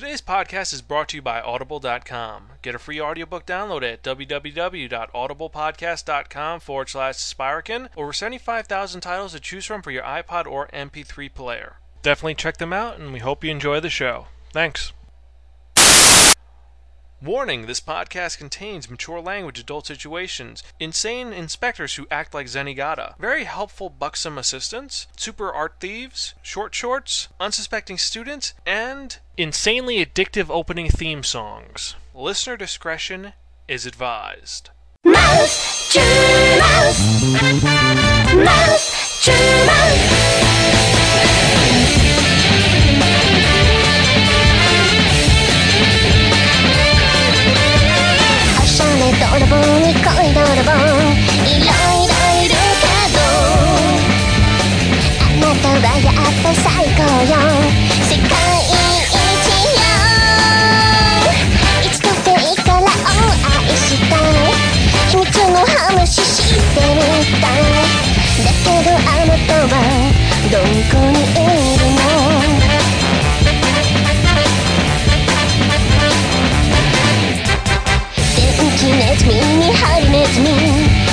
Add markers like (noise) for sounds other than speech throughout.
Today's podcast is brought to you by Audible.com. Get a free audiobook download at www.audiblepodcast.com forward slash Spiraken. Over 75,000 titles to choose from for your iPod or MP3 player. Definitely check them out, and we hope you enjoy the show. Thanks. Warning this podcast contains mature language, adult situations, insane inspectors who act like Zenigata, very helpful buxom assistants, super art thieves, short shorts, unsuspecting students, and insanely addictive opening theme songs. Listener discretion is advised. Mouse, true mouse. Mouse, true mouse. 泥棒に恋泥棒いろいろいるけどあなたはやっぱ最高よ。世界一よ。一度でいいからお愛したい。秘密の話してみたい。だけどあなたはどこにいるの？電気ネズミにハリネズミ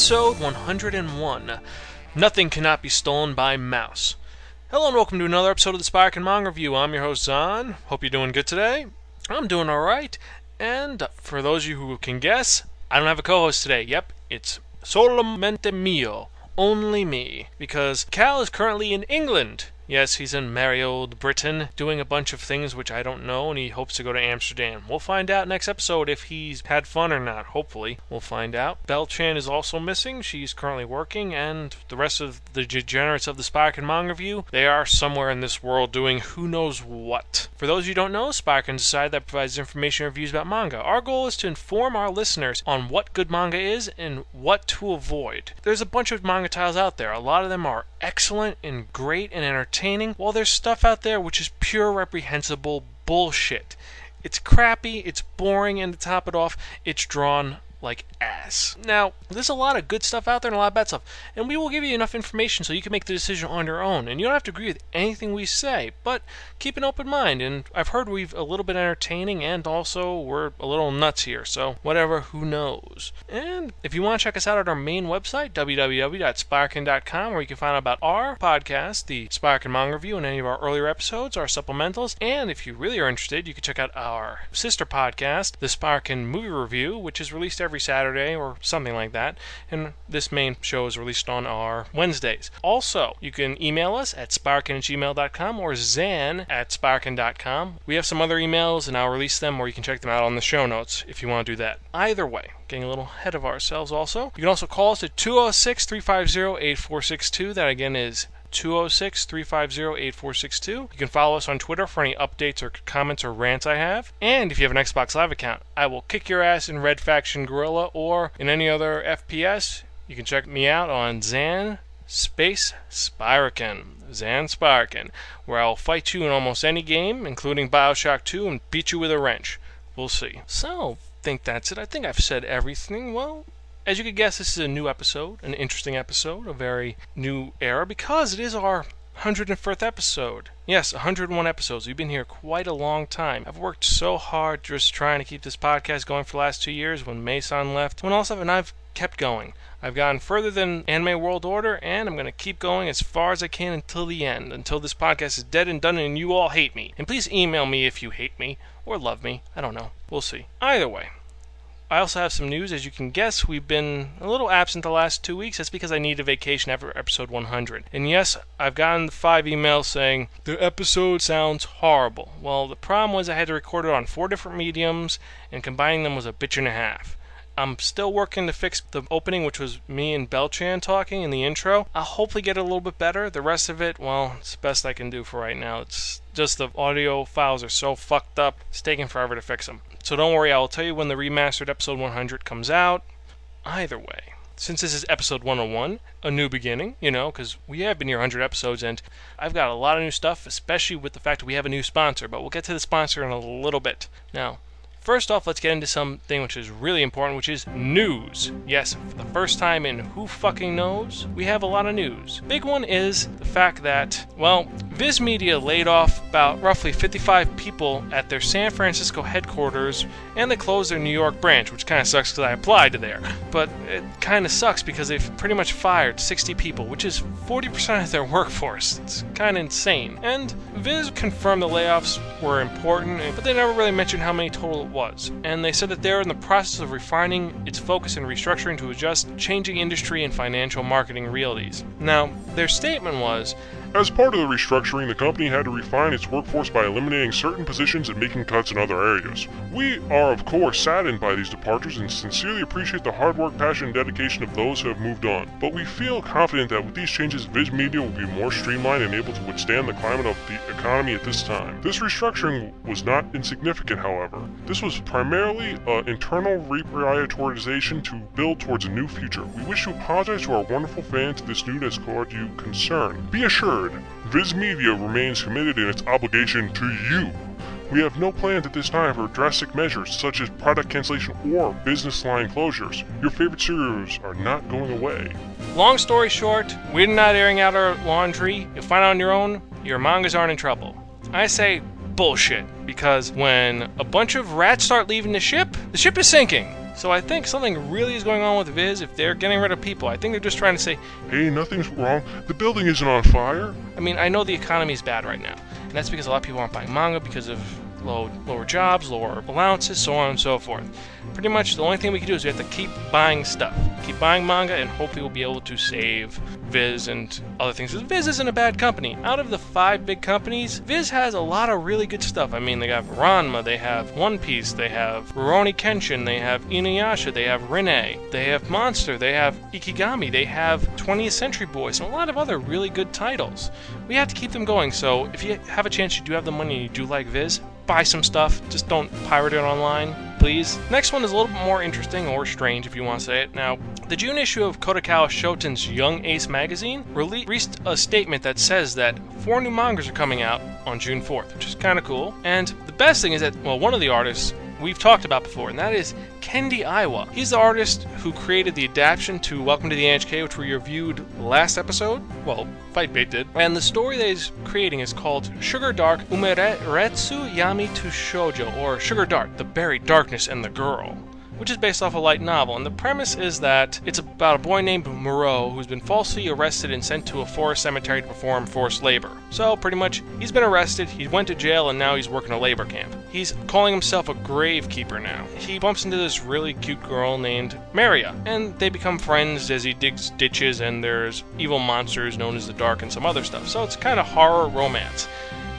Episode 101 Nothing Cannot Be Stolen by Mouse. Hello and welcome to another episode of the Sparkin Manga Review. I'm your host, Zon. Hope you're doing good today. I'm doing alright. And for those of you who can guess, I don't have a co host today. Yep, it's solamente mio. Only me. Because Cal is currently in England. Yes, he's in merry old Britain doing a bunch of things which I don't know, and he hopes to go to Amsterdam. We'll find out next episode if he's had fun or not. Hopefully, we'll find out. Bell Chan is also missing. She's currently working, and the rest of the degenerates of the Sparkin Manga Review, they are somewhere in this world doing who knows what. For those you who don't know, Spark and Decide that provides information and reviews about manga. Our goal is to inform our listeners on what good manga is and what to avoid. There's a bunch of manga titles out there. A lot of them are excellent and great and entertaining, while there's stuff out there which is pure reprehensible bullshit. It's crappy, it's boring, and to top it off, it's drawn like ass. Now, there's a lot of good stuff out there and a lot of bad stuff, and we will give you enough information so you can make the decision on your own. And you don't have to agree with anything we say, but keep an open mind. And I've heard we've a little bit entertaining, and also we're a little nuts here, so whatever, who knows. And if you want to check us out at our main website, www.sparkin.com, where you can find out about our podcast, the Sparkin Manga Review, and any of our earlier episodes, our supplementals. And if you really are interested, you can check out our sister podcast, the Sparkin Movie Review, which is released every Saturday or something like that. And this main show is released on our Wednesdays. Also, you can email us at sparkin at gmail.com or zan at sparkin.com. We have some other emails, and I'll release them, or you can check them out on the show notes if you want to do that. Either way, getting a little ahead of ourselves also. You can also call us at 206 350 8462. That again is 206 350 8462. You can follow us on Twitter for any updates or comments or rants I have. And if you have an Xbox Live account, I will kick your ass in Red Faction Guerrilla or in any other FPS. You can check me out on Zan Space Spiraken. Zan Spiraken, where I'll fight you in almost any game, including Bioshock 2, and beat you with a wrench. We'll see. So, think that's it. I think I've said everything. Well, as you could guess, this is a new episode, an interesting episode, a very new era, because it is our 101st episode. Yes, 101 episodes. We've been here quite a long time. I've worked so hard just trying to keep this podcast going for the last two years when Mason left, when all stuff, I've kept going. I've gone further than Anime World Order, and I'm going to keep going as far as I can until the end, until this podcast is dead and done and you all hate me. And please email me if you hate me, or love me. I don't know. We'll see. Either way, I also have some news. As you can guess, we've been a little absent the last two weeks. That's because I need a vacation after episode 100. And yes, I've gotten five emails saying the episode sounds horrible. Well, the problem was I had to record it on four different mediums, and combining them was a bitch and a half. I'm still working to fix the opening, which was me and Belchan talking in the intro. I'll hopefully get it a little bit better. The rest of it, well, it's the best I can do for right now. It's just the audio files are so fucked up, it's taking forever to fix them. So don't worry, I will tell you when the remastered episode 100 comes out. Either way, since this is episode 101, a new beginning, you know, because we have been here 100 episodes and I've got a lot of new stuff, especially with the fact that we have a new sponsor, but we'll get to the sponsor in a little bit. Now, First off, let's get into something which is really important, which is news. Yes, for the first time in who fucking knows, we have a lot of news. Big one is the fact that, well, Viz Media laid off about roughly 55 people at their San Francisco headquarters and they closed their New York branch, which kind of sucks because I applied to there. But it kind of sucks because they've pretty much fired 60 people, which is 40% of their (laughs) workforce. It's kind of insane. And Viz confirmed the layoffs were important, but they never really mentioned how many total was. And they said that they're in the process of refining its focus and restructuring to adjust changing industry and financial marketing realities. Now, their statement was As part of the restructuring, the company had to refine its workforce by eliminating certain positions and making cuts in other areas. We are, of course, saddened by these departures and sincerely appreciate the hard work, passion, and dedication of those who have moved on. But we feel confident that with these changes, Viz Media will be more streamlined and able to withstand the climate of the economy at this time. This restructuring was not insignificant, however. This was primarily an internal reprioritization to build towards a new future. We wish to apologize to our wonderful fans if this news has caused you concern. Be assured, Viz Media remains committed in its obligation to you. We have no plans at this time for drastic measures such as product cancellation or business line closures. Your favorite cereals are not going away. Long story short, we're not airing out our laundry. You'll find out on your own, your mangas aren't in trouble. I say bullshit, because when a bunch of rats start leaving the ship, the ship is sinking. So I think something really is going on with Viz if they're getting rid of people. I think they're just trying to say, Hey, nothing's wrong. The building isn't on fire. I mean, I know the economy is bad right now, and that's because a lot of people aren't buying manga because of low, lower jobs, lower allowances, so on and so forth. Pretty much the only thing we can do is we have to keep buying stuff, keep buying manga, and hopefully we'll be able to save Viz and other things. 'Cause Viz isn't a bad company. Out of the five big companies, Viz has a lot of really good stuff. I mean, they have Ranma, they have One Piece, they have Rurouni Kenshin, they have Inuyasha, they have Rinne, they have Monster, they have Ikigami, they have 20th Century Boys, and a lot of other really good titles. We have to keep them going, so if you have a chance, you do have the money, and you do like Viz, buy some stuff. Just don't pirate it online, please. Next one is a little bit more interesting or strange if you want to say it. Now, the June issue of Kadokawa Shoten's Young Ace magazine released a statement that says that four new mangas are coming out on June 4th, which is kind of cool. And the best thing is that, well, one of the artists we've talked about before, and that is Kendi Oiwa. He's the artist who created the adaptation to Welcome to the NHK, which we reviewed last episode. Well, Fight Bait did. And the story that he's creating is called Sugar Dark Umerareta Yami to Shoujo, or Sugar Dark, The Buried Darkness and the Girl which is based off a light novel. And the premise is that it's about a boy named Moreau who's been falsely arrested and sent to a forest cemetery to perform forced labor. So, pretty much, he's been arrested, he went to jail, and now he's working a labor camp. He's calling himself a gravekeeper now. He bumps into this really cute girl named Maria, and they become friends as he digs ditches, and there's evil monsters known as the Dark and some other stuff. So, it's kind of horror romance.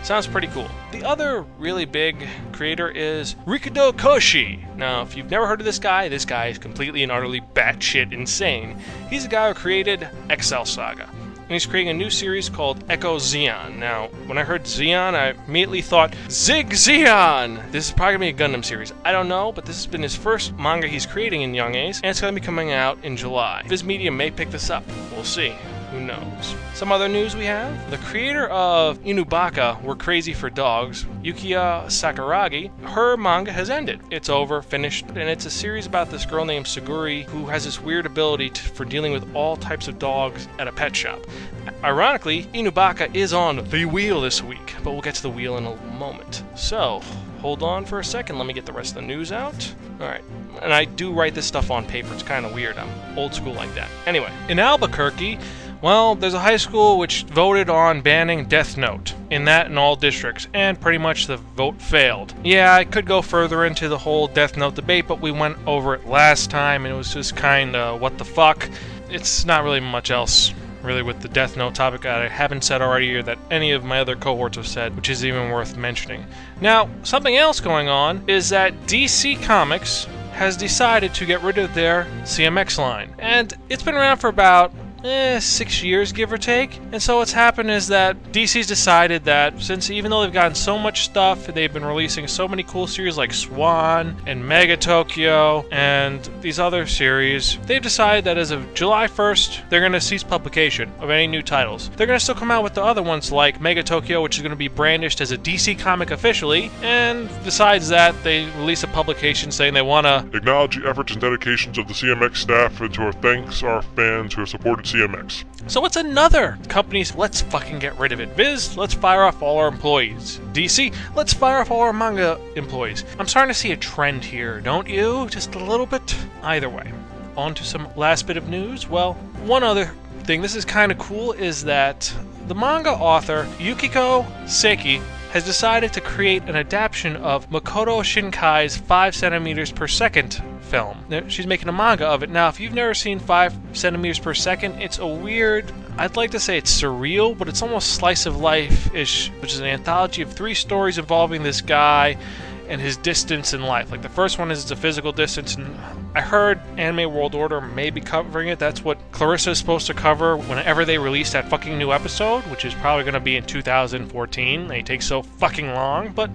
Sounds pretty cool. The other really big creator is Rikudo Koshi. Now, if you've never heard of this guy, this guy is completely and utterly batshit insane. He's the guy who created Excel Saga. And he's creating a new series called Echo Xeon. Now, when I heard Xeon, I immediately thought, Sieg Zeon! This is probably going to be a Gundam series. I don't know, but this has been his first manga he's creating in Young Ace, and it's going to be coming out in July. Viz Media may pick this up. We'll see. Who knows? Some other news we have? The creator of Inubaka, We're Crazy for Dogs, Yukiya Sakuragi, her manga has ended. It's over, finished, and it's a series about this girl named Suguri who has this weird ability to, for dealing with all types of dogs at a pet shop. Ironically, Inubaka is on the wheel this week, but we'll get to the wheel in a moment. So, hold on for a second. Let me get the rest of the news out. All right. And I do write this stuff on paper. It's kind of weird. I'm old school like that. Anyway, in Albuquerque, Well, there's a high school which voted on banning Death Note in that and all districts, and pretty much the vote failed. Yeah, I could go further into the whole Death Note debate, but we went over it last time, and it was just kind of what the fuck. It's not really much else really with the Death Note topic that I haven't said already or that any of my other cohorts have said, which is even worth mentioning. Now, something else going on is that DC Comics has decided to get rid of their CMX line. And it's been around for about eh, six years, give or take. And so what's happened is that DC's decided that since even though they've gotten so much stuff, they've been releasing so many cool series like Swan and Mega Tokyo and these other series, they've decided that as of July 1st, they're going to cease publication of any new titles. They're going to still come out with the other ones like Mega Tokyo, which is going to be brandished as a DC comic officially, and besides that, they release a publication saying they want to Acknowledge the efforts and dedications of the CMX staff and to our thanks our fans who have supported CMX. So what's another company's let's fucking get rid of it? Viz, let's fire off all our employees. DC, let's fire off all our manga employees. I'm starting to see a trend here, don't you? Just a little bit. Either way. On to some last bit of news. Well, one other thing, this is kind of cool, is that the manga author Yukiko Seki has decided to create an adaptation of Makoto Shinkai's 5 centimeters per second film. She's making a manga of it. Now, if you've never seen 5 centimeters per second, it's a weird, I'd like to say it's surreal, but it's almost slice of life ish, which is an anthology of three stories involving this guy and his distance in life. Like the first one is the physical distance, and I heard Anime World Order may be covering it. That's what Clarissa is supposed to cover whenever they release that fucking new episode, which is probably going to be in 2014. They take so fucking long, but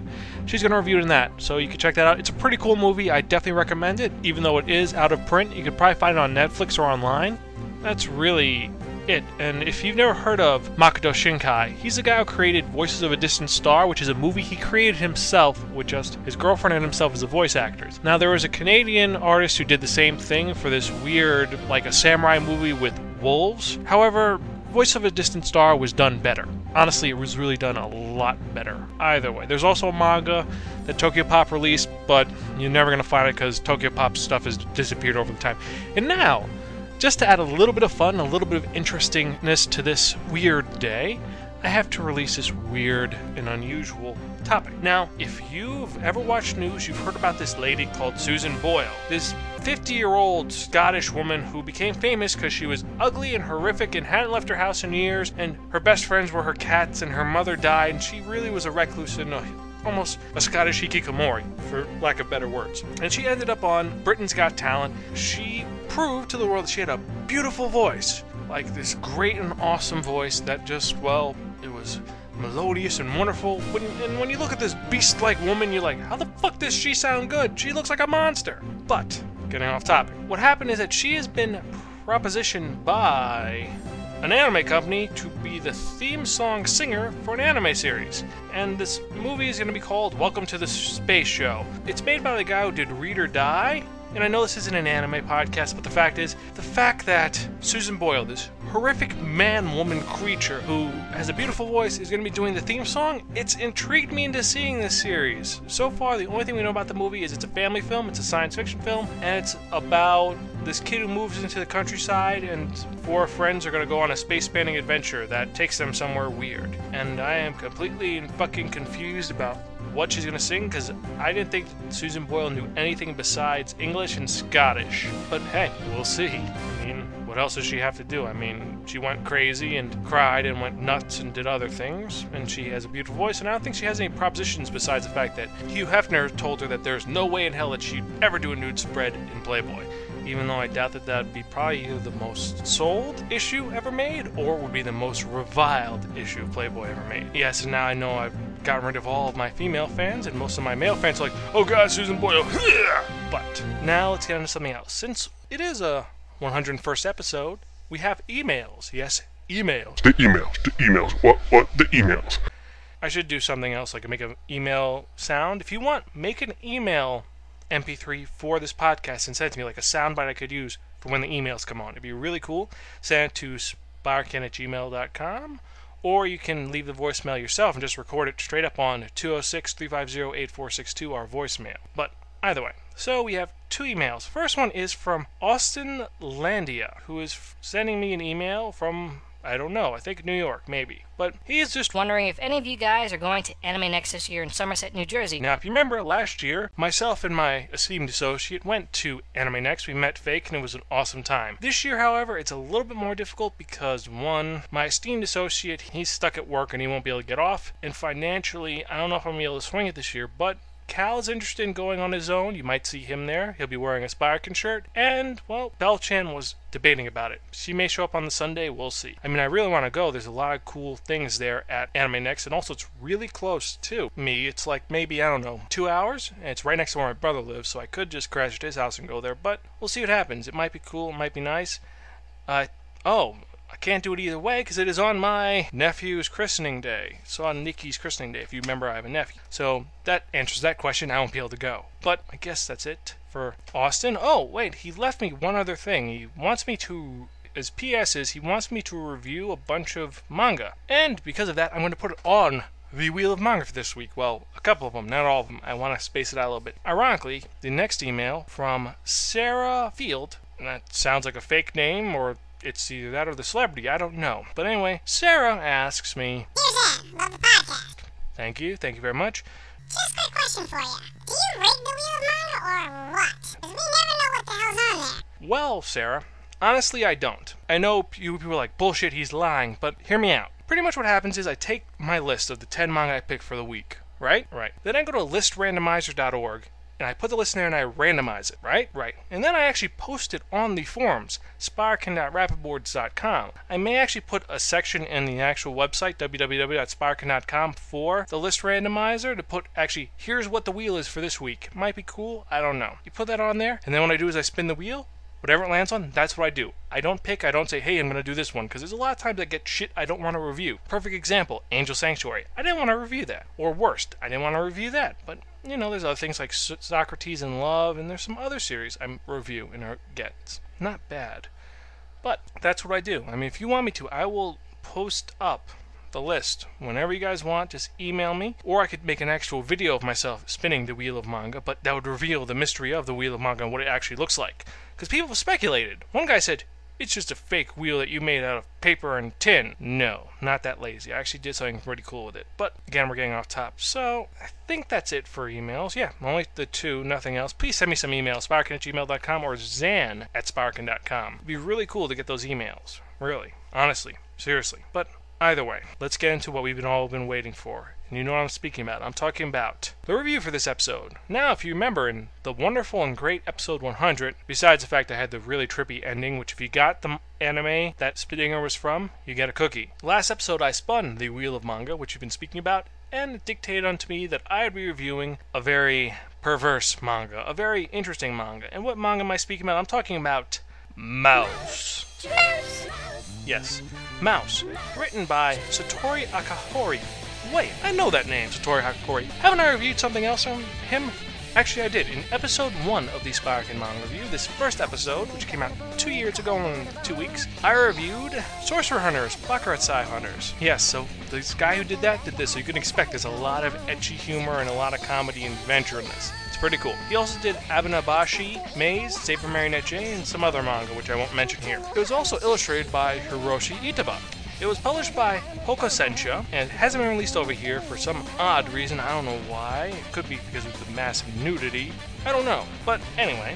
she's going to review it in that, so you can check that out. It's a pretty cool movie. I definitely recommend it, even though it is out of print. You could probably find it on Netflix or online. That's really it. And if you've never heard of Makoto Shinkai, he's the guy who created Voices of a Distant Star, which is a movie he created himself with just his girlfriend and himself as the voice actors. Now, there was a Canadian artist who did the same thing for this weird, like a samurai movie with wolves. However, Voice of a Distant Star was done better. Honestly, it was really done a lot better. Either way, there's also a manga that Tokyo Pop released, but you're never gonna find it because Tokyo Pop stuff has disappeared over the time. And now, just to add a little bit of fun, a little bit of interestingness to this weird day, I have to release this weird and unusual topic. Now, if you've ever watched news, you've heard about this lady called Susan Boyle. This 50 year old Scottish woman who became famous because she was ugly and horrific and hadn't left her house in years, and her best friends were her cats, and her mother died, and she really was a recluse and a almost a Scottish hikikomori, for lack of better words. And she ended up on Britain's Got Talent. She proved to the world that she had a beautiful voice, like this great and awesome voice that just, well, it was melodious and wonderful. When, and when you look at this beast-like woman, you're like, how the fuck does she sound good? She looks like a monster. But getting off topic, what happened is that she has been propositioned by an anime company to be the theme song singer for an anime series. And this movie is going to be called Welcome to the Space Show. It's made by the guy who did Read or Die. And I know this isn't an anime podcast, but the fact is, the fact that Susan Boyle, this horrific man woman creature who has a beautiful voice, is going to be doing the theme song, it's intrigued me into seeing this series. So far, the only thing we know about the movie is it's a family film, it's a science fiction film, and it's about this kid who moves into the countryside, and four friends are going to go on a space spanning adventure that takes them somewhere weird. And I am completely fucking confused about what she's gonna sing because I didn't think Susan Boyle knew anything besides English and Scottish. But hey, we'll see. I mean, what else does she have to do? I mean, she went crazy and cried and went nuts and did other things, and she has a beautiful voice. And I don't think she has any propositions besides the fact that Hugh Hefner told her that there's no way in hell that she'd ever do a nude spread in Playboy even though I doubt that that'd be probably either the most sold issue ever made or would be the most reviled issue of Playboy ever made. Yes, and now I know I've gotten rid of all of my female fans, and most of my male fans are like, oh god, Susan Boyle. (laughs) But now let's get into something else. Since it is a 101st episode, we have emails. Yes, emails. The emails, the emails, what, what, the emails. I should do something else, like make an email sound. If you want, make an email MP3 for this podcast and send it to me, like a soundbite I could use for when the emails come on. It'd be really cool. Send it to sparkin at gmail.com, or you can leave the voicemail yourself and just record it straight up on 206 350 8462, our voicemail. But either way, so we have two emails. First one is from Austin Landia, who is sending me an email from I don't know. I think New York, maybe. But he's just Wondering if any of you guys are going to Anime Next this year in Somerset, New Jersey. Now, if you remember last year, myself and my esteemed associate went to Anime Next. We met Fake, and it was an awesome time. This year, however, it's a little bit more difficult because one, my esteemed associate, he's stuck at work and he won't be able to get off. And financially, I don't know if I'm gonna be able to swing it this year, but Cal's interested in going on his own. You might see him there. He'll be wearing a Spirekin shirt. And, well, Bell-chan was debating about it. She may show up on the Sunday. We'll see. I mean, I really want to go. There's a lot of cool things there at Anime Next. And also, it's really close to me. It's like maybe, I don't know, two hours. And it's right next to where my brother lives. So I could just crash at his house and go there. But we'll see what happens. It might be cool. It might be nice. Uh, oh, I can't do it either way because it is on my nephew's christening day. So on Nikki's christening day, if you remember, I have a nephew. So that answers that question. I won't be able to go. But I guess that's it for Austin. Oh, wait, he left me one other thing. He wants me to. as PS is he wants me to review a bunch of manga. And because of that, I'm going to put it on the Wheel of Manga for this week. Well, a couple of them, not all of them. I want to space it out a little bit. Ironically, the next email from Sarah Field, and that sounds like a fake name or it's either that or the celebrity. I don't know. But anyway, Sarah asks me. Here's Ed, love the podcast. Thank you. Thank you very much. Just a quick question for you. Do you rate the Wheel of Manga or what? 'Cause we never know what the hell's on there. Well, Sarah, honestly, I don't. I know you people are like, bullshit, he's lying, but hear me out. Pretty much what happens is I take my list of the 10 manga I pick for the week, right? Right. Then I go to listrandomizer.org and I put the list in there and I randomize it, right? Right. And then I actually post it on the forums, sparkin.rapidboards.com. I may actually put a section in the actual website, www.sparkin.com, for the list randomizer to put actually, here's what the wheel is for this week. Might be cool, I don't know. You put that on there, and then what I do is I spin the wheel, Whatever it lands on, that's what I do. I don't pick, I don't say, hey, I'm going to do this one, because there's a lot of times I get shit I don't want to review. Perfect example Angel Sanctuary. I didn't want to review that. Or worst, I didn't want to review that. But, you know, there's other things like So- Socrates in Love, and there's some other series I review and get. It's not bad. But that's what I do. I mean, if you want me to, I will post up the list whenever you guys want. Just email me, or I could make an actual video of myself spinning the wheel of manga, but that would reveal the mystery of the wheel of manga and what it actually looks like. Because people have speculated. One guy said. It's just a fake wheel that you made out of paper and tin. No, not that lazy. I actually did something pretty cool with it. But again, we're getting off top. So I think that's it for emails. Yeah, only the two, nothing else. Please send me some emails, sparkin at gmail.com or zan at sparkin.com. It'd be really cool to get those emails. Really. Honestly. Seriously. But either way, let's get into what we've all been waiting for. And you know what I'm speaking about. I'm talking about the review for this episode. Now, if you remember in the wonderful and great episode 100, besides the fact I had the really trippy ending, which if you got the anime that Stinger was from, you get a cookie. Last episode, I spun the Wheel of Manga, which you've been speaking about, and it dictated unto me that I'd be reviewing a very perverse manga, a very interesting manga. And what manga am I speaking about? I'm talking about Mouse. Yes, Mouse, written by Satoru Akahori. Wait, I know that name, Satoru Akahori. Haven't I reviewed something else from him? Actually, I did. In episode one of the Sparkin Manga Review, this first episode, which came out two years ago in two weeks, I reviewed Sorcerer Hunters, Bakuretsu Hunters. Yes, so this guy who did that did this, so you can expect there's a lot of ecchi humor and a lot of comedy and adventure in this. It's pretty cool. He also did Abenobashi, Maze, Saber Marionette J, and some other manga, which I won't mention here. It was also illustrated by Hiroshi Itaba. It was published by Hokosensha and hasn't been released over here for some odd reason. I don't know why. It could be because of the massive nudity. I don't know. But anyway,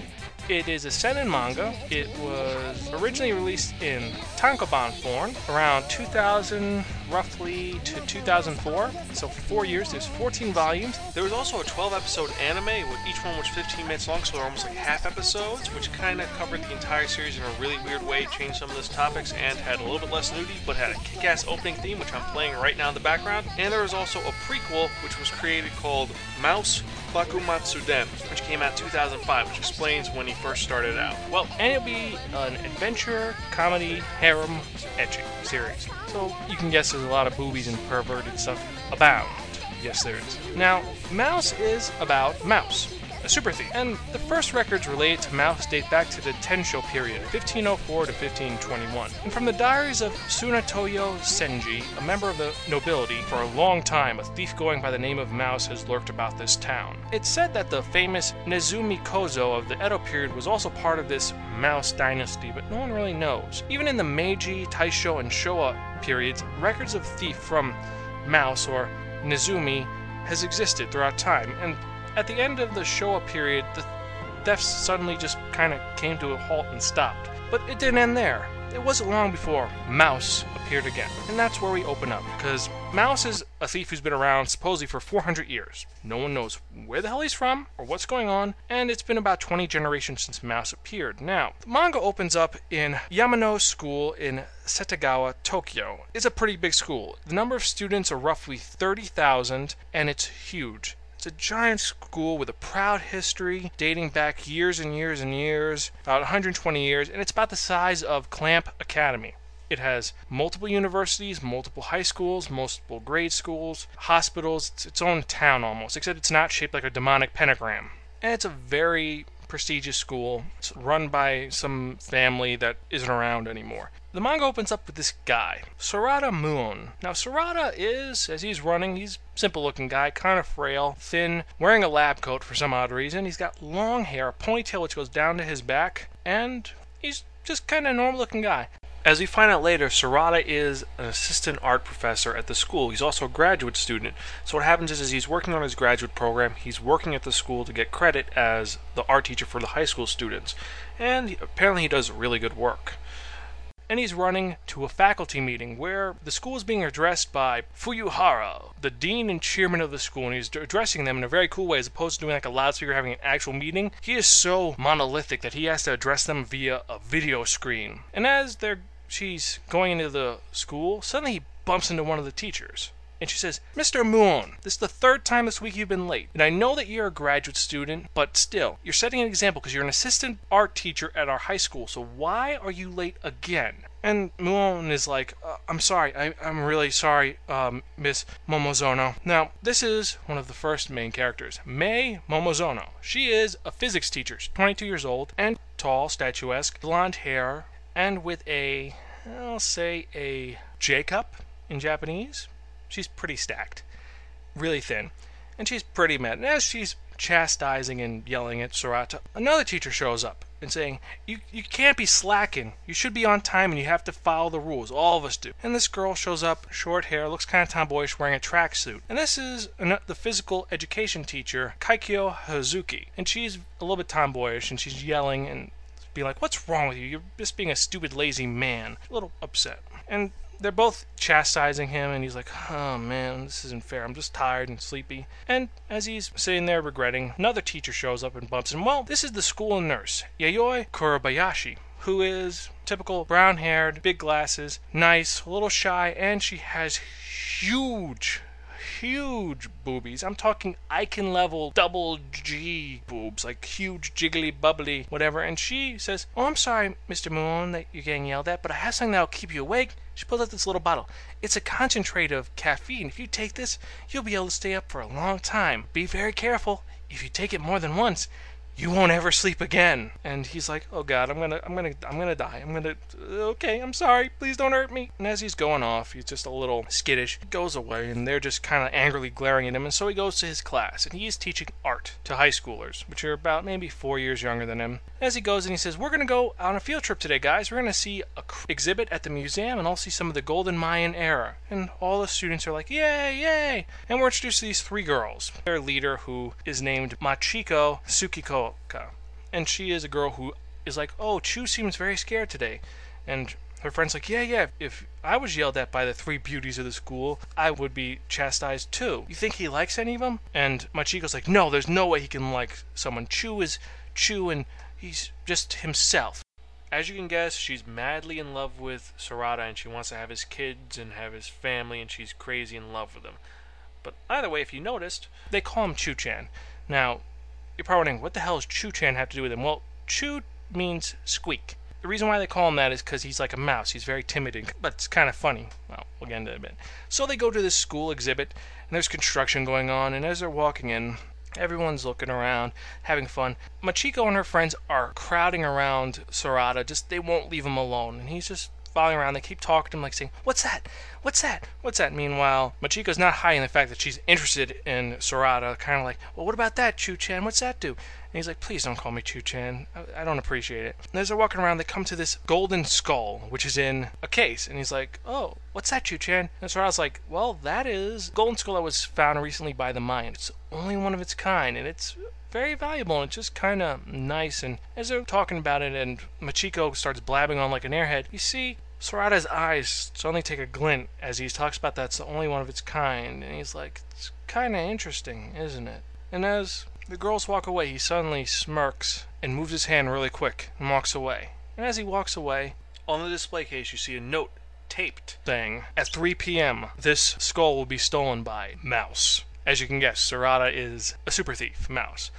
it is a seinen manga. It was originally released in tankobon form around 2000, roughly to 2004. So for four years, there's 14 volumes. There was also a 12 episode anime, with each one was 15 minutes long, so they're almost like half episodes, which kind of covered the entire series in a really weird way, changed some of those topics, and had a little bit less nudity, but had a kick ass opening theme, which I'm playing right now in the background. And there was also a prequel, which was created called Mouse Bakumatsuden, which came out 2005, which explains when he first started out. Well, and it'll be an adventure, comedy, harem, etching series. So you can guess there's a lot of boobies and perverted stuff abound. Yes, there is. Now, Mouse is about Mouse. A super thief. And the first records related to Mouse date back to the Tensho period, 1504 to 1521. And from the diaries of Sunatoyo Senji, a member of the nobility, for a long time a thief going by the name of Mouse has lurked about this town. It's said that the famous Nezumi Kozo of the Edo period was also part of this Mouse dynasty, but no one really knows. Even in the Meiji, Taisho, and Showa periods, records of thief from Mouse or Nezumi has existed throughout time, and at the end of the Showa period, the thefts suddenly just kind of came to a halt and stopped. But it didn't end there. It wasn't long before Mouse appeared again, and that's where we open up, because Mouse is a thief who's been around supposedly for 400 years. No one knows where the hell he's from or what's going on, and it's been about 20 generations since Mouse appeared. Now, the manga opens up in Yamano School in Setagaya, Tokyo. It's a pretty big school. The number of students are roughly 30,000, and it's huge. It's a giant school with a proud history dating back years and years and years, about 120 years, and it's about the size of Clamp Academy. It has multiple universities, multiple high schools, multiple grade schools, hospitals. It's its own town almost, except it's not shaped like a demonic pentagram. And it's a very prestigious school. It's run by some family that isn't around anymore. The manga opens up with this guy, Sorata Muon. Now, Sorata is, as he's running, he's simple looking guy, kind of frail, thin, wearing a lab coat for some odd reason. He's got long hair, a ponytail which goes down to his back, and he's just kind of normal looking guy. As we find out later, Sorata is an assistant art professor at the school. He's also a graduate student. So what happens is, is he's working on his graduate program. He's working at the school to get credit as the art teacher for the high school students. And apparently he does really good work. And he's running to a faculty meeting where the school is being addressed by Fuyuhara, the dean and chairman of the school, and he's addressing them in a very cool way as opposed to doing like a loudspeaker having an actual meeting. He is so monolithic that he has to address them via a video screen. And as they're she's going into the school, suddenly he bumps into one of the teachers. And she says, Mr. Muon, this is the third time this week you've been late. And I know that you're a graduate student, but still, you're setting an example because you're an assistant art teacher at our high school. So why are you late again? And Muon is like, uh, I'm sorry, I, I'm really sorry, um, Miss Momozono. Now, this is one of the first main characters, May Momozono. She is a physics teacher, She's 22 years old, and tall, statuesque, blonde hair, and with a, I'll say, a J cup in Japanese. She's pretty stacked, really thin, and she's pretty mad. And as she's chastising and yelling at Sorata, another teacher shows up and saying, you, you can't be slacking. You should be on time and you have to follow the rules. All of us do. And this girl shows up, short hair, looks kind of tomboyish, wearing a tracksuit. And this is an, the physical education teacher, Kaikyo Hazuki. And she's a little bit tomboyish and she's yelling and be like, What's wrong with you? You're just being a stupid, lazy man. A little upset. And they're both chastising him, and he's like, Oh man, this isn't fair. I'm just tired and sleepy. And as he's sitting there regretting, another teacher shows up and bumps him. Well, this is the school nurse, Yayoi Kurabayashi, who is typical brown haired, big glasses, nice, a little shy, and she has huge huge boobies. I'm talking icon level double G boobs, like huge jiggly bubbly whatever. And she says, "Oh, I'm sorry, Mr. Muon, that you're getting yelled at, but I have something that'll keep you awake." She pulls out this little bottle. It's a concentrate of caffeine. If you take this, you'll be able to stay up for a long time. Be very careful. If you take it more than once, you won't ever sleep again. And he's like, oh God, I'm gonna, I'm gonna, I'm gonna die. I'm gonna, okay, I'm sorry. Please don't hurt me. And as he's going off, he's just a little skittish. He goes away, and they're just kind of angrily glaring at him. And so he goes to his class, and he is teaching art to high schoolers, which are about maybe four years younger than him. As he goes and he says, we're gonna go on a field trip today, guys. We're gonna see a cr- exhibit at the museum, and I'll see some of the golden Mayan era. And all the students are like, yay, yay! And we're introduced to these three girls. Their leader, who is named Machiko Tsukikoka, and she is a girl who is like, "Oh, Chu seems very scared today," and her friend's like, "Yeah, yeah. If I was yelled at by the three beauties of the school, I would be chastised too. You think he likes any of them?" And Machiko's like, "No, there's no way he can like someone. Chu is Chu, and he's just himself." As you can guess, she's madly in love with Sorata, and she wants to have his kids and have his family, and she's crazy in love with him. But either way, if you noticed, they call him Chu-chan. Now, you're probably wondering, what the hell does Chu-chan have to do with him? Well, Chu means squeak. The reason why they call him that is because he's like a mouse. He's very timid, and, but it's kind of funny. Well, we'll get into it a bit. So they go to this school exhibit, and there's construction going on, and as they're walking in, Everyone's looking around, having fun. Machiko and her friends are crowding around Sorata. Just they won't leave him alone, and he's just following around. They keep talking to him, like saying, "What's that? What's that? What's that?" Meanwhile, Machiko's not hiding the fact that she's interested in Sorata. Kind of like, "Well, what about that, Chu Chan? What's that do?" And he's like, "Please don't call me Chu Chan. I, I don't appreciate it." And as they're walking around, they come to this golden skull, which is in a case, and he's like, "Oh, what's that, Chu Chan?" And Sorata's like, "Well, that is golden skull that was found recently by the Mayans. It's only one of its kind, and it's very valuable and it's just kind of nice. And as they're talking about it, and Machiko starts blabbing on like an airhead, you see Sorata's eyes suddenly take a glint as he talks about that's the only one of its kind, and he's like, "It's kind of interesting, isn't it?" And as the girls walk away, he suddenly smirks and moves his hand really quick and walks away. And as he walks away, on the display case, you see a note taped saying, At 3 p.m., this skull will be stolen by Mouse. As you can guess, Sorata is a super thief, Mouse.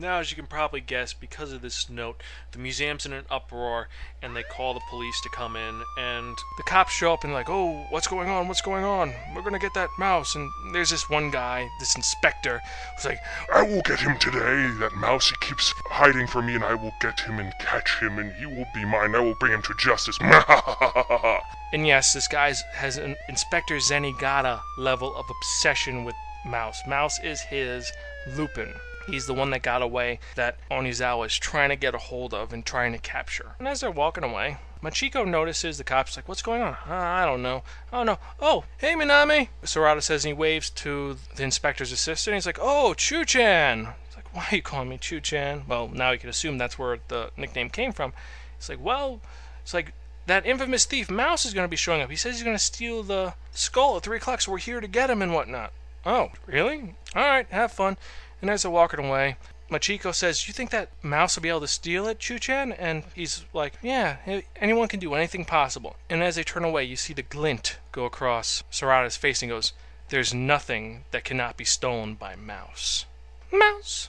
Now, as you can probably guess, because of this note, the museum's in an uproar, and they call the police to come in. And the cops show up and like, "Oh, what's going on? What's going on? We're gonna get that mouse." And there's this one guy, this inspector, who's like, I will get him today. That mouse he keeps hiding from me, and I will get him and catch him, and he will be mine. I will bring him to justice. (laughs) And yes, this guy has an Inspector Zenigata level of obsession with Mouse. Mouse is his Lupin. He's the one that got away that Onizawa is trying to get a hold of and trying to capture. And as they're walking away, Machiko notices the cops like, "What's going on?" "Uh, I don't know. Oh no. Oh, hey Minami. Sorata says and he waves to the inspector's assistant. He's like, "Oh, Chu-chan." He's like, "Why are you calling me Chu-chan?" Well, now you can assume that's where the nickname came from. He's like, "Well, it's like that infamous thief Mouse is going to be showing up. He says he's going to steal the skull at three o'clock, so we're here to get him and whatnot." Oh, really? All right, have fun. And as they're walking away, Machiko says, "You think that Mouse will be able to steal it, Chu-chan?" And he's like, "Yeah, anyone can do anything possible." And as they turn away, you see the glint go across Sorata's face and goes, "There's nothing that cannot be stolen by Mouse." Mouse.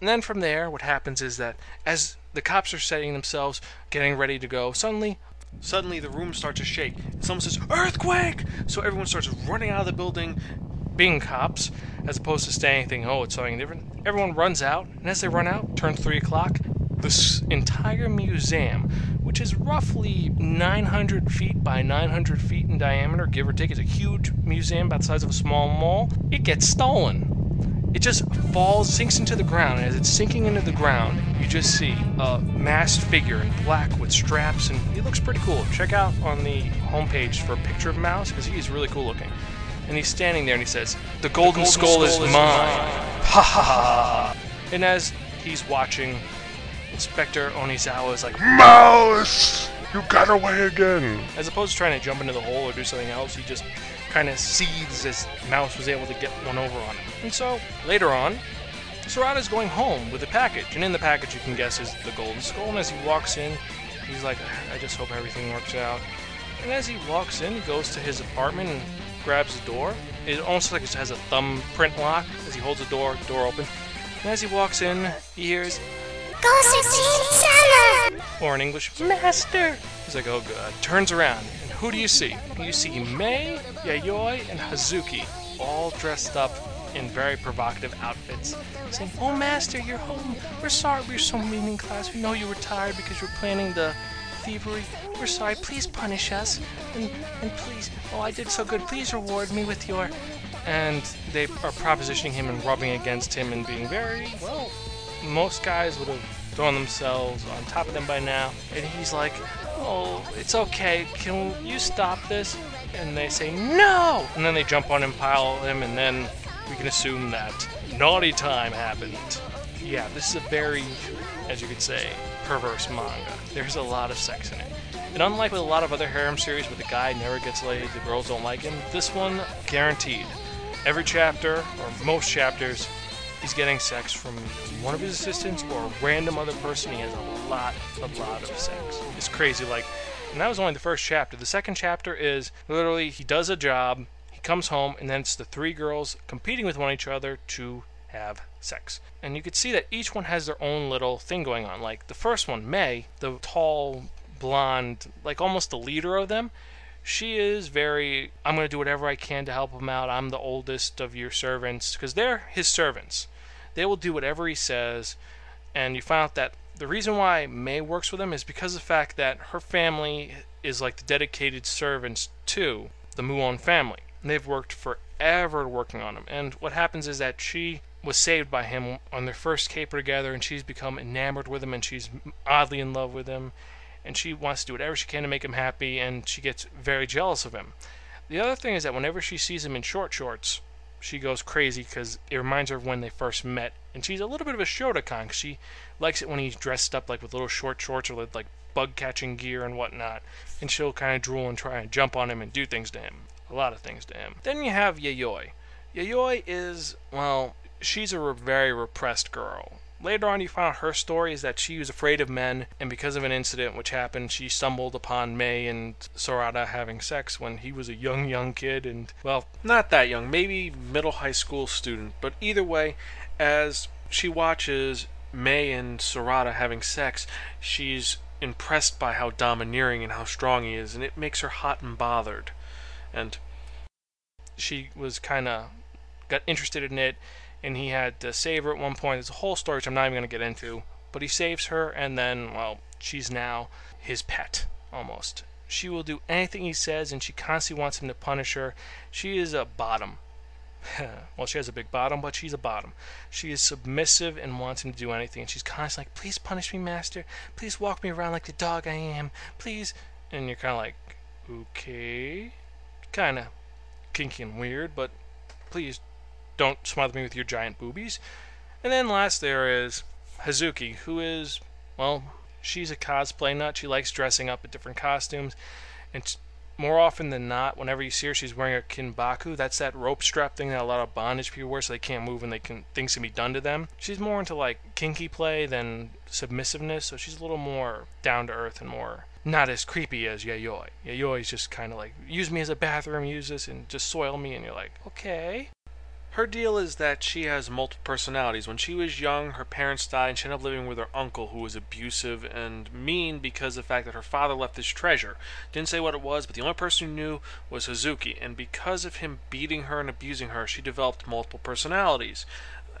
And then from there, what happens is that as the cops are setting themselves, getting ready to go, suddenly, suddenly the room starts to shake. Someone says, "Earthquake!" So everyone starts running out of the building, being cops, as opposed to saying anything. Oh, it's something different. Everyone runs out, and as they run out, turns three o'clock. This entire museum, which is roughly 900 feet by 900 feet in diameter, give or take, it's a huge museum about the size of a small mall. It gets stolen it just falls, sinks into the ground. And as it's sinking into the ground, you just see a masked figure in black with straps, and he looks pretty cool. Check out on the homepage for a picture of Mouse because he's really cool looking. And he's standing there and he says, "The golden, skull, is, mine." Ha ha ha! And as he's watching, Inspector Onizawa is like, Mouse! You got away again. as opposed to trying to jump into the hole or do something else, he just kind of seethes as Mouse was able to get one over on him. And so, later on, Sorata's going home with a package, and in the package, you can guess, is the golden skull. And as he walks in, he's like, I just hope everything works out. And as he walks in, he goes to his apartment and grabs the door. It almost like it has a thumbprint lock. As he holds the door, door opens. And as he walks in, he hears, or in English, Master. He's like, oh god. Turns around, and who do you see? You see Mei, Yayoi, and Hazuki, all dressed up in very provocative outfits, saying, Oh Master, you're home. We're sorry we were so mean in class. We know you were tired because you were planning the thievery. We're sorry. Please punish us. And, and please, oh, I did so good. Please reward me with your. And they are propositioning him and rubbing against him and being very, well, most guys would have thrown themselves on top of them by now. And he's like, Oh, it's okay. Can you stop this? And they say, No! And then they jump on him, pile him, and then we can assume that naughty time happened. Yeah, this is a very, as you could say, perverse manga. There's a lot of sex in it. And unlike with a lot of other harem series where the guy never gets laid, the girls don't like him, this one, guaranteed. Every chapter, or most chapters, he's getting sex from one of his assistants or a random other person. He has a lot, a lot of sex. It's crazy. Like, and that was only the first chapter. The second chapter is literally he does a job, he comes home, and then it's the three girls competing with one each other to have sex. And you could see that each one has their own little thing going on. Like the first one, May, the tall, blonde, like almost the leader of them, she is very, I'm going to do whatever I can to help him out. I'm the oldest of your servants, because they're his servants. they will do whatever he says. And you find out that the reason why May works with him is because of the fact that her family is like the dedicated servants to the Muon family. And they've worked forever working on him. And what happens is that she was saved by him on their first caper together, and she's become enamored with him, and she's oddly in love with him, and she wants to do whatever she can to make him happy, and she gets very jealous of him. The other thing is that whenever she sees him in short shorts, she goes crazy because it reminds her of when they first met, and she's a little bit of a shotacon. 'cause She likes it when he's dressed up like with little short shorts or with like bug catching gear and whatnot, and she'll kind of drool and try and jump on him and do things to him, a lot of things to him. Then you have Yayoi. Yayoi is well, she's a very repressed girl. Later on, you find out her story is that she was afraid of men, and because of an incident which happened, she stumbled upon May and Sorata having sex when he was a young, young kid, and well, not that young, maybe middle high school student. But either way, as she watches May and Sorata having sex, she's impressed by how domineering and how strong he is, and it makes her hot and bothered. And she was kind of got interested in it, and he had to save her at one point. There's a whole story which I'm not even going to get into, but he saves her, and then, well, she's now his pet, almost. She will do anything he says, and she constantly wants him to punish her. She is a bottom. (laughs) well, she has a big bottom, but she's a bottom. She is submissive and wants him to do anything, and she's constantly like, please punish me, master. Please walk me around like the dog I am. Please. And you're kind of like, okay. Kind of kinky and weird, but please don't smother me with your giant boobies. And then last there is Hazuki, who is, well, she's a cosplay nut. She likes dressing up in different costumes. And more often than not, whenever you see her, she's wearing a kinbaku. That's that rope strap thing that a lot of bondage people wear so they can't move and they can things can be done to them. She's more into like kinky play than submissiveness, so she's a little more down to earth and more not as creepy as Yayoi. Yayoi's just kind of like use me as a bathroom, use this and just soil me, and you're like, okay. Her deal is that she has multiple personalities. When she was young, her parents died, and she ended up living with her uncle, who was abusive and mean because of the fact that her father left this treasure. Didn't say what it was, but the only person who knew was Hazuki. And because of him beating her and abusing her, she developed multiple personalities.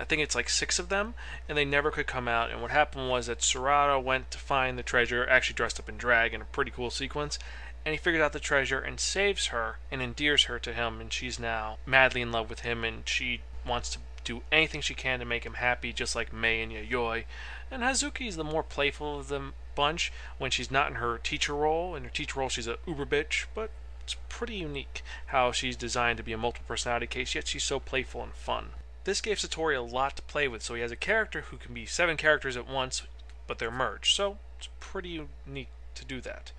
I think it's like six of them, and they never could come out. And what happened was that Sorata went to find the treasure, actually dressed up in drag in a pretty cool sequence, and he figures out the treasure and saves her and endears her to him, and she's now madly in love with him, and she wants to do anything she can to make him happy, just like Mei and Yayoi. And Hazuki is the more playful of the bunch when she's not in her teacher role. In her teacher role, she's a uber bitch, but it's pretty unique how she's designed to be a multiple personality case, yet she's so playful and fun. This gave Satoru a lot to play with, so he has a character who can be seven characters at once, but they're merged. So it's pretty unique to do that.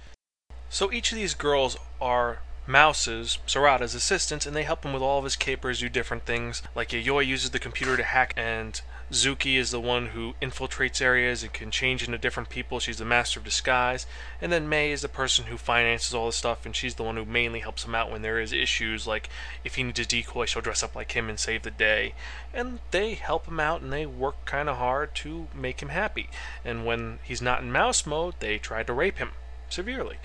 So each of these girls are Mouse's, Sorata's assistants, and they help him with all of his capers, do different things. Like Yayoi uses the computer to hack, and Zuki is the one who infiltrates areas and can change into different people. She's the master of disguise. And then May is the person who finances all the stuff, and she's the one who mainly helps him out when there is issues. Like if he needs a decoy, she'll dress up like him and save the day. And they help him out, and they work kind of hard to make him happy. And when he's not in mouse mode, they try to rape him severely.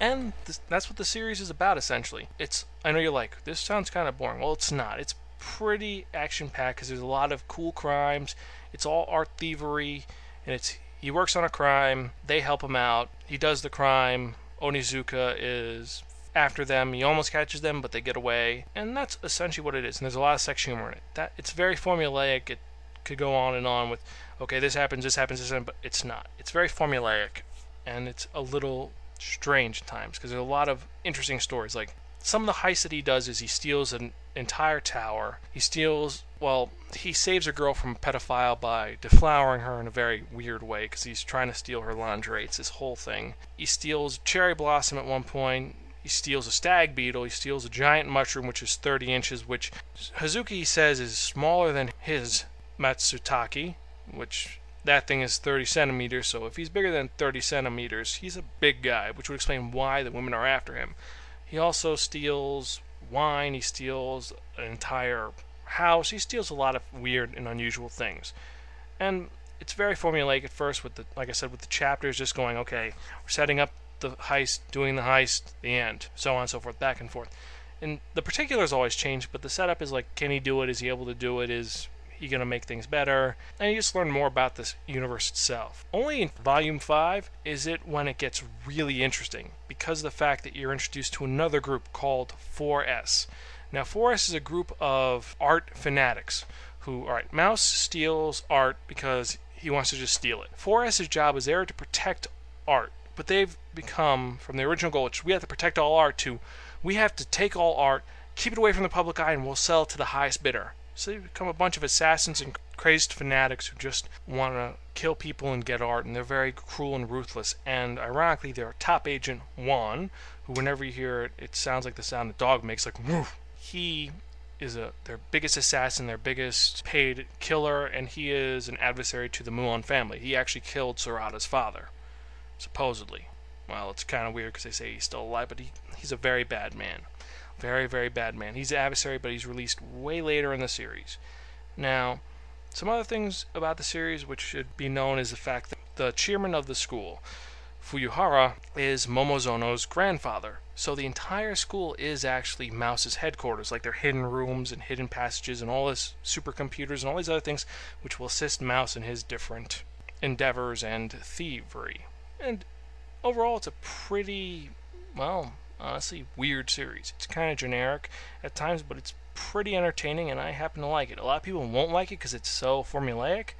And this, that's what the series is about, essentially. It's I know you're like this sounds kind of boring. Well, it's not. It's pretty action packed because there's a lot of cool crimes. It's all art thievery, and it's he works on a crime. They help him out. He does the crime. Onizuka is after them. He almost catches them, but they get away, and that's essentially what it is. And there's a lot of sex humor in it. That it's very formulaic. It could go on and on with okay, this happens, this happens, this happens, but it's not. It's very formulaic, and it's a little strange times because there's a lot of interesting stories. Like some of the heists that he does is he steals an entire tower. He steals, well, he saves a girl from a pedophile by deflowering her in a very weird way because he's trying to steal her lingerie. It's this whole thing. He steals cherry blossom at one point. He steals a stag beetle. He steals a giant mushroom, which is 30 inches, which Hazuki says is smaller than his Matsutake, which that thing is 30 centimeters. So if he's bigger than 30 centimeters, he's a big guy, which would explain why the women are after him. He also steals wine. He steals an entire house. He steals a lot of weird and unusual things, and it's very formulaic at first. With the like I said, with the chapters just going, okay, we're setting up the heist, doing the heist, the end, so on and so forth, back and forth. And the particulars always change, but the setup is like, can he do it? Is he able to do it? Is he going to make things better? And you just learn more about this universe itself. Only in Volume 5 is it when it gets really interesting because of the fact that you're introduced to another group called 4S. Now, 4S is a group of art fanatics who, all right, Mouse steals art because he wants to just steal it. 4S's job is there to protect art, but they've become, from the original goal, which we have to protect all art, to we have to take all art, keep it away from the public eye, and we'll sell it to the highest bidder. So they become a bunch of assassins and crazed fanatics who just want to kill people and get art, and they're very cruel and ruthless. And ironically, their top agent, Juan, who whenever you hear it, it sounds like the sound a dog makes, like woof. He is a their biggest assassin, their biggest paid killer, and he is an adversary to the Muon family. He actually killed Sorata's father, supposedly. Well, it's kind of weird because they say he's still alive, but he, he's a very bad man. Very, very bad man. He's an adversary, but he's released way later in the series. Now, some other things about the series which should be known is the fact that the chairman of the school, Fuyuhara, is Momozono's grandfather. So the entire school is actually Mouse's headquarters, like their hidden rooms and hidden passages and all his supercomputers and all these other things which will assist Mouse in his different endeavors and thievery. And overall, it's a pretty, well, honestly, weird series. It's kind of generic at times, but it's pretty entertaining, and I happen to like it. A lot of people won't like it because it's so formulaic.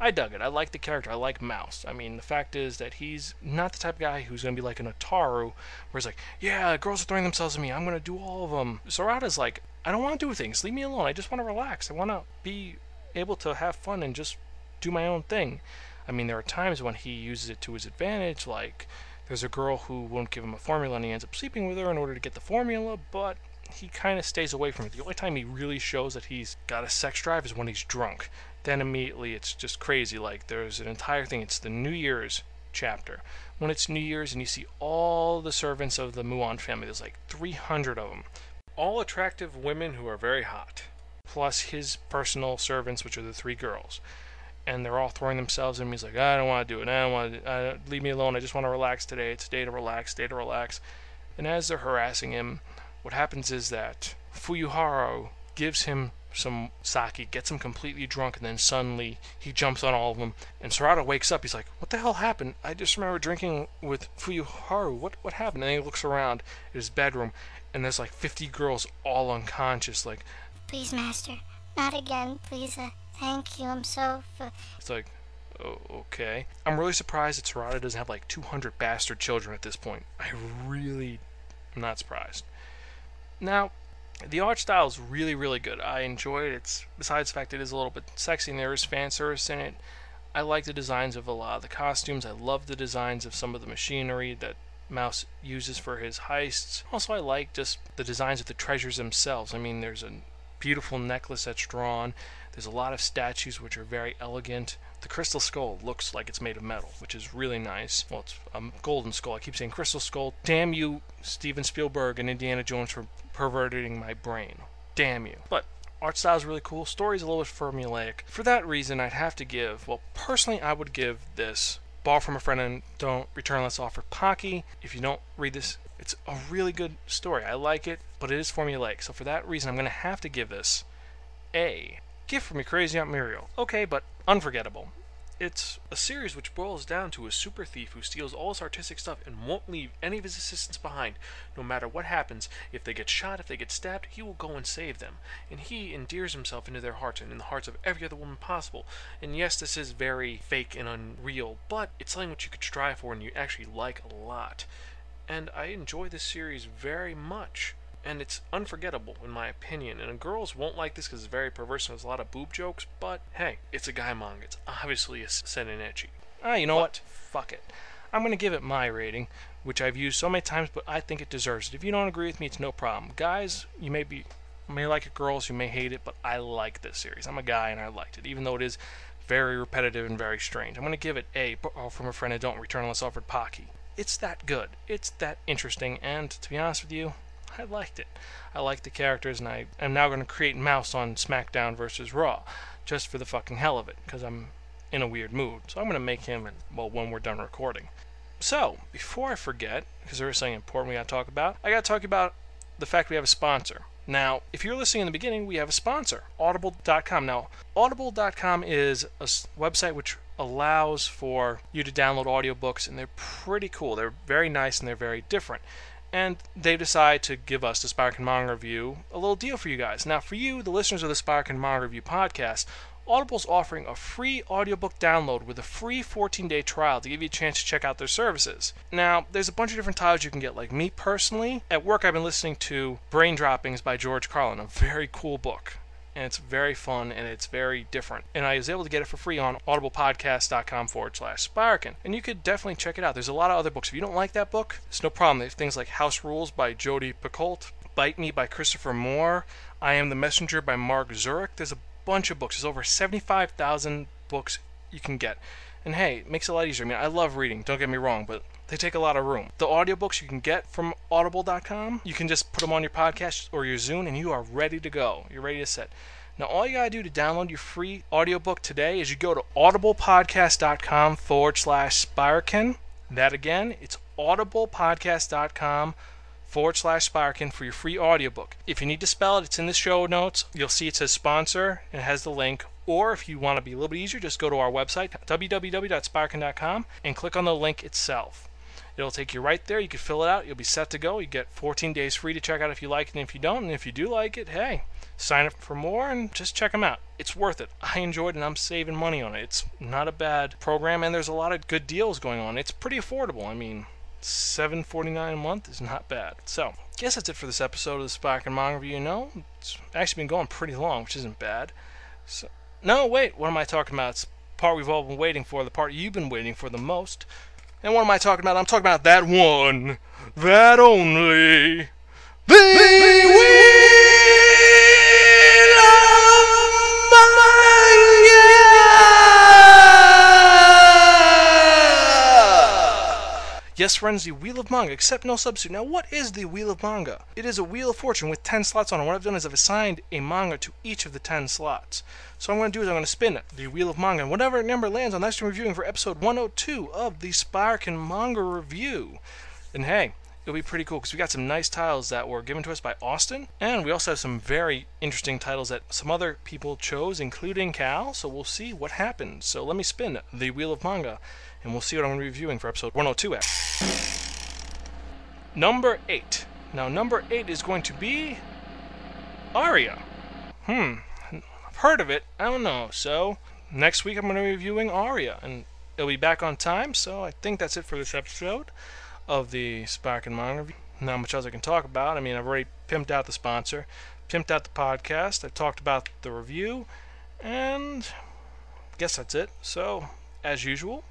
I dug it. I like the character. I like Mouse. I mean, the fact is that he's not the type of guy who's going to be like an Otaru, where he's like, yeah, girls are throwing themselves at me. I'm going to do all of them. Sorata's like, I don't want to do things. Leave me alone. I just want to relax. I want to be able to have fun and just do my own thing. I mean, there are times when he uses it to his advantage, like there's a girl who won't give him a formula and he ends up sleeping with her in order to get the formula, but he kind of stays away from it. The only time he really shows that he's got a sex drive is when he's drunk. Then immediately it's just crazy. Like there's an entire thing, it's the New Year's chapter. When it's New Year's and you see all the servants of the Muon family, there's like 300 of them. All attractive women who are very hot, plus his personal servants, which are the three girls and they're all throwing themselves at me. He's like, I don't want to do it. I don't want to. Leave me alone. I just want to relax today. It's day to relax. Day to relax. And as they're harassing him, what happens is that Fuyuhara gives him some sake, gets him completely drunk, and then suddenly he jumps on all of them. And Sorata wakes up. He's like, "What the hell happened? I just remember drinking with Fuyuharu. What what happened?" And he looks around at his bedroom, and there's like 50 girls all unconscious. Like Please, Master. Not again, please. Uh, thank you. I'm so. It's like, oh, okay. I'm really surprised that Sorata doesn't have like 200 bastard children at this point. I really am not surprised. Now, the art style is really, really good. I enjoy it. It's besides the fact it is a little bit sexy and there is fan service in it. I like the designs of a lot of the costumes. I love the designs of some of the machinery that Mouse uses for his heists. Also, I like just the designs of the treasures themselves. I mean, there's a beautiful necklace that's drawn. There's a lot of statues which are very elegant. The crystal skull looks like it's made of metal, which is really nice. Well, it's a golden skull. I keep saying crystal skull. Damn you, Steven Spielberg and Indiana Jones for perverting my brain. Damn you. But art style is really cool. Story's a little bit formulaic. For that reason, I'd have to give, well, personally, I would give this Ball from a Friend and Don't Return Unless Offered Pocky. If you don't read this, it's a really good story. I like it, but it is formulaic. So for that reason, I'm going to have to give this a gift from your crazy Aunt Muriel. Okay, but unforgettable. It's a series which boils down to a super thief who steals all his artistic stuff and won't leave any of his assistants behind. No matter what happens, if they get shot, if they get stabbed, he will go and save them. And he endears himself into their hearts and in the hearts of every other woman possible. And yes, this is very fake and unreal, but it's something which you could strive for and you actually like a lot. And I enjoy this series very much and it's unforgettable in my opinion. And girls won't like this because it's very perverse and there's a lot of boob jokes. But hey, it's a guy manga. It's obviously a seinen Ah, you know what? Fuck it. I'm gonna give it my rating, which I've used so many times, but I think it deserves it. If you don't agree with me, it's no problem. Guys, you may be may like it. Girls, you may hate it, but I like this series. I'm a guy and I liked it, even though it is very repetitive and very strange. I'm gonna give it a from a friend. I don't return unless offered Pocky. It's that good. It's that interesting, and to be honest with you, I liked it. I liked the characters, and I am now going to create Mouse on SmackDown versus Raw, just for the fucking hell of it, because I'm in a weird mood. So I'm going to make him, well, when we're done recording. So, before I forget, because there is something important we got to talk about, I got to talk about the fact we have a sponsor. Now, if you're listening in the beginning, we have a sponsor, Audible.com. Now, Audible.com is a website which allows for you to download audiobooks, and they're pretty cool. They're very nice and they're very different. And they decide to give us, the Sparkin Manga Review, a little deal for you guys. Now, for you, the listeners of the Sparkin Manga Review podcast, Audible's offering a free audiobook download with a free 14 day trial to give you a chance to check out their services. Now, there's a bunch of different titles you can get. Like me personally, at work I've been listening to Brain Droppings by George Carlin, a very cool book. And it's very fun and it's very different. And I was able to get it for free on audiblepodcast.com forward slash Sparkin. And you could definitely check it out. There's a lot of other books. If you don't like that book, it's no problem. There's things like House Rules by Jodi Picoult, Bite Me by Christopher Moore, I Am the Messenger by Markus Zusak. There's a bunch of books. There's over 75,000 books you can get. And hey, it makes it a lot easier. I mean, I love reading, don't get me wrong, but they take a lot of room. The audiobooks you can get from audible.com, you can just put them on your podcast or your Zune and you are ready to go. You're ready to set. Now, all you got to do to download your free audiobook today is you go to audiblepodcast.com forward slash Sparkin. That again, it's audiblepodcast.com forward slash Sparkin for your free audiobook. If you need to spell it, it's in the show notes. You'll see it says sponsor and it has the link. Or if you want to be a little bit easier, just go to our website, www.sparkin.com, and click on the link itself. It'll take you right there. You can fill it out. You'll be set to go. You get 14 days free to check out if you like it and if you don't. And if you do like it, hey, sign up for more and just check them out. It's worth it. I enjoyed it and I'm saving money on it. It's not a bad program and there's a lot of good deals going on. It's pretty affordable. I mean, seven forty nine a month is not bad. So, guess that's it for this episode of the Sparkin Manga Review. You know, it's actually been going pretty long, which isn't bad. So, no, wait, what am I talking about? It's the part we've all been waiting for, the part you've been waiting for the most. And what am I talking about? I'm talking about that one, that only, the Wheel Yes, friends, the Wheel of Manga, except no substitute. Now, what is the Wheel of Manga? It is a Wheel of Fortune with 10 slots on it. What I've done is I've assigned a manga to each of the 10 slots. So what I'm going to do is I'm going to spin the Wheel of Manga, and whatever number lands on, that's I'm reviewing for episode 102 of the Sparkin Manga Review. And hey, it'll be pretty cool because we got some nice titles that were given to us by Austin, and we also have some very interesting titles that some other people chose, including Cal. So we'll see what happens. So let me spin the Wheel of Manga, and we'll see what I'm going to be reviewing for episode 102. Actually. Number eight. Now, number eight is going to be Aria. Hmm. I've heard of it. I don't know. So next week I'm going to be reviewing Aria, and it'll be back on time. So I think that's it for this episode of the Sparkin Manga review. Not much else I can talk about. I mean, I've already pimped out the sponsor, pimped out the podcast. I've talked about the review, and I guess that's it. So, as usual,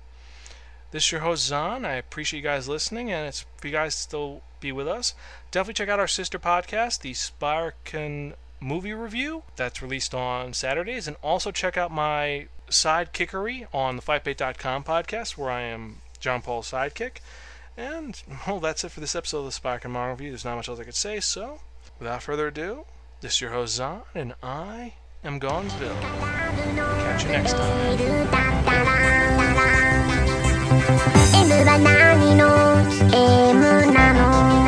this is your host Zahn. I appreciate you guys listening, and it's for you guys still be with us. Definitely check out our sister podcast, the Sparkin Movie Review, that's released on Saturdays, and also check out my sidekickery on the FightBait.com podcast, where I am John Paul's sidekick. And well, that's it for this episode of the Sparkin Manga Review. There's not much else I could say, so without further ado, this is your host Zahn, and I am Gonzville. Catch you next time.「M は何の？M なの？